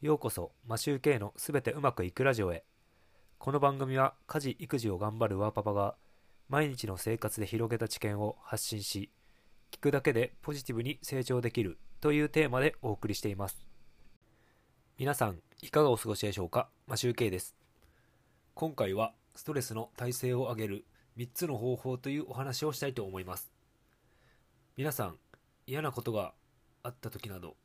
ようこそマシューケイのすべてうまくいくラジオへ。この番組は家事育児を頑張るワーパパが毎日の生活で広げた知見を発信し聞くだけでポジティブに成長できるというテーマでお送りしています。皆さんいかがお過ごしでしょうか？マシューケイです。今回はストレスの耐性を上げる3つの方法というお話をしたいと思います。皆さん嫌なことがあった時など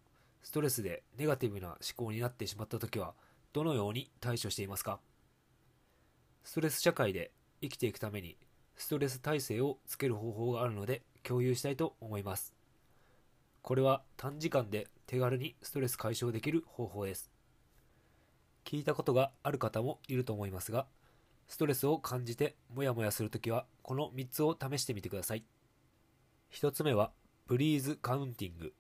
ストレスでネガティブな思考になってしまった時はどのように対処していますか？ストレス社会で生きていくためにストレス耐性をつける方法があるので共有したいと思います。これは短時間で手軽にストレス解消できる方法です。聞いたことがある方もいると思いますがストレスを感じてモヤモヤするときはこの3つを試してみてください。1つ目はブリーズカウンティング。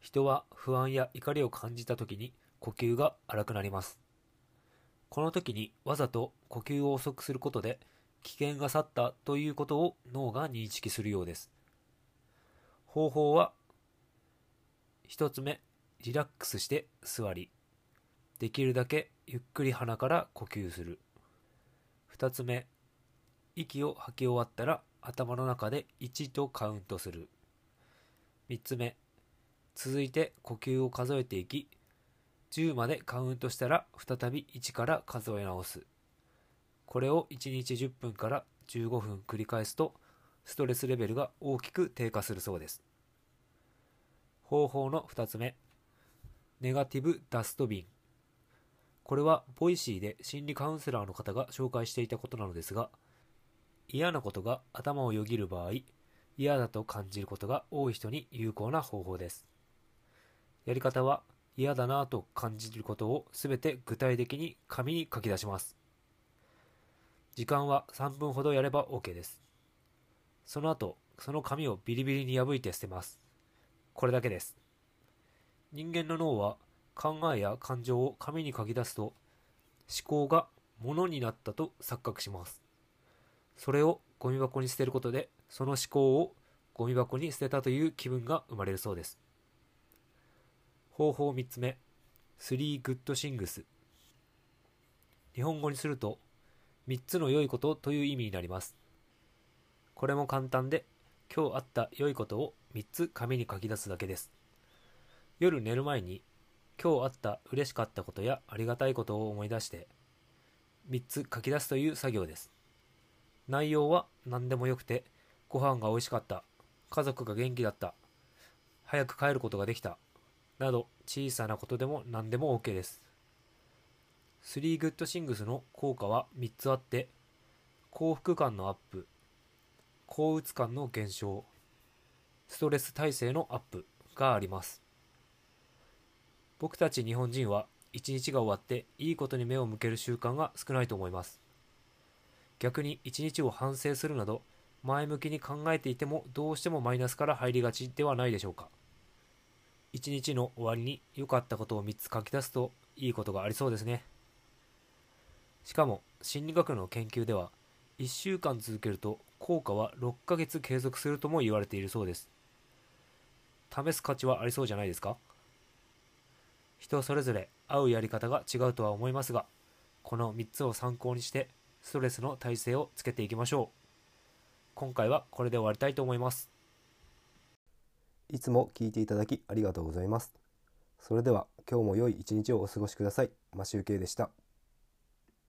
人は不安や怒りを感じた時に呼吸が荒くなります。この時にわざと呼吸を遅くすることで危険が去ったということを脳が認識するようです。方法は1つ目リラックスして座りできるだけゆっくり鼻から呼吸する。2つ目息を吐き終わったら頭の中で1とカウントする。3つ目続いて呼吸を数えていき10までカウントしたら再び1から数え直す。これを1日10分から15分繰り返すとストレスレベルが大きく低下するそうです。方法の2つ目。ネガティブダストビン。これは Voicy で心理カウンセラーの方が紹介していたことなのですが嫌なことが頭をよぎる場合嫌だと感じることが多い人に有効な方法です。やり方は嫌だなぁと感じることをすべて具体的に紙に書き出します。時間は3分ほどやれば OK です。その後その紙をビリビリに破いて捨てます。これだけです。人間の脳は考えや感情を紙に書き出すと思考が物になったと錯覚します。それをゴミ箱に捨てることでその思考をゴミ箱に捨てたという気分が生まれるそうです。方法3つ目。3 good things 日本語にすると3つの良いことという意味になります。これも簡単で今日あった良いことを3つ紙に書き出すだけです。夜寝る前に今日あった嬉しかったことやありがたいことを思い出して3つ書き出すという作業です。内容は何でもよくて、ご飯が美味しかった、家族が元気だった、早く帰ることができた、など小さなことでも何でも OK です。3 Good Things の効果は3つあって、幸福感のアップ、幸鬱感の減少、ストレス耐性のアップがあります。僕たち日本人は一日が終わっていいことに目を向ける習慣が少ないと思います。逆に一日を反省するなど前向きに考えていてもどうしてもマイナスから入りがちではないでしょうか一日の終わりに良かったことを3つ書き出すといいことがありそうですね。しかも心理学の研究では1週間続けると効果は6ヶ月継続するとも言われているそうです。試す価値はありそうじゃないですか？人それぞれ合うやり方が違うとは思いますがこの3つを参考にしてストレスの耐性をつけていきましょう。今回はこれで終わりたいと思います。いつも聞いていただきありがとうございます。それでは今日も良い一日をお過ごしください。マシュウケイでした。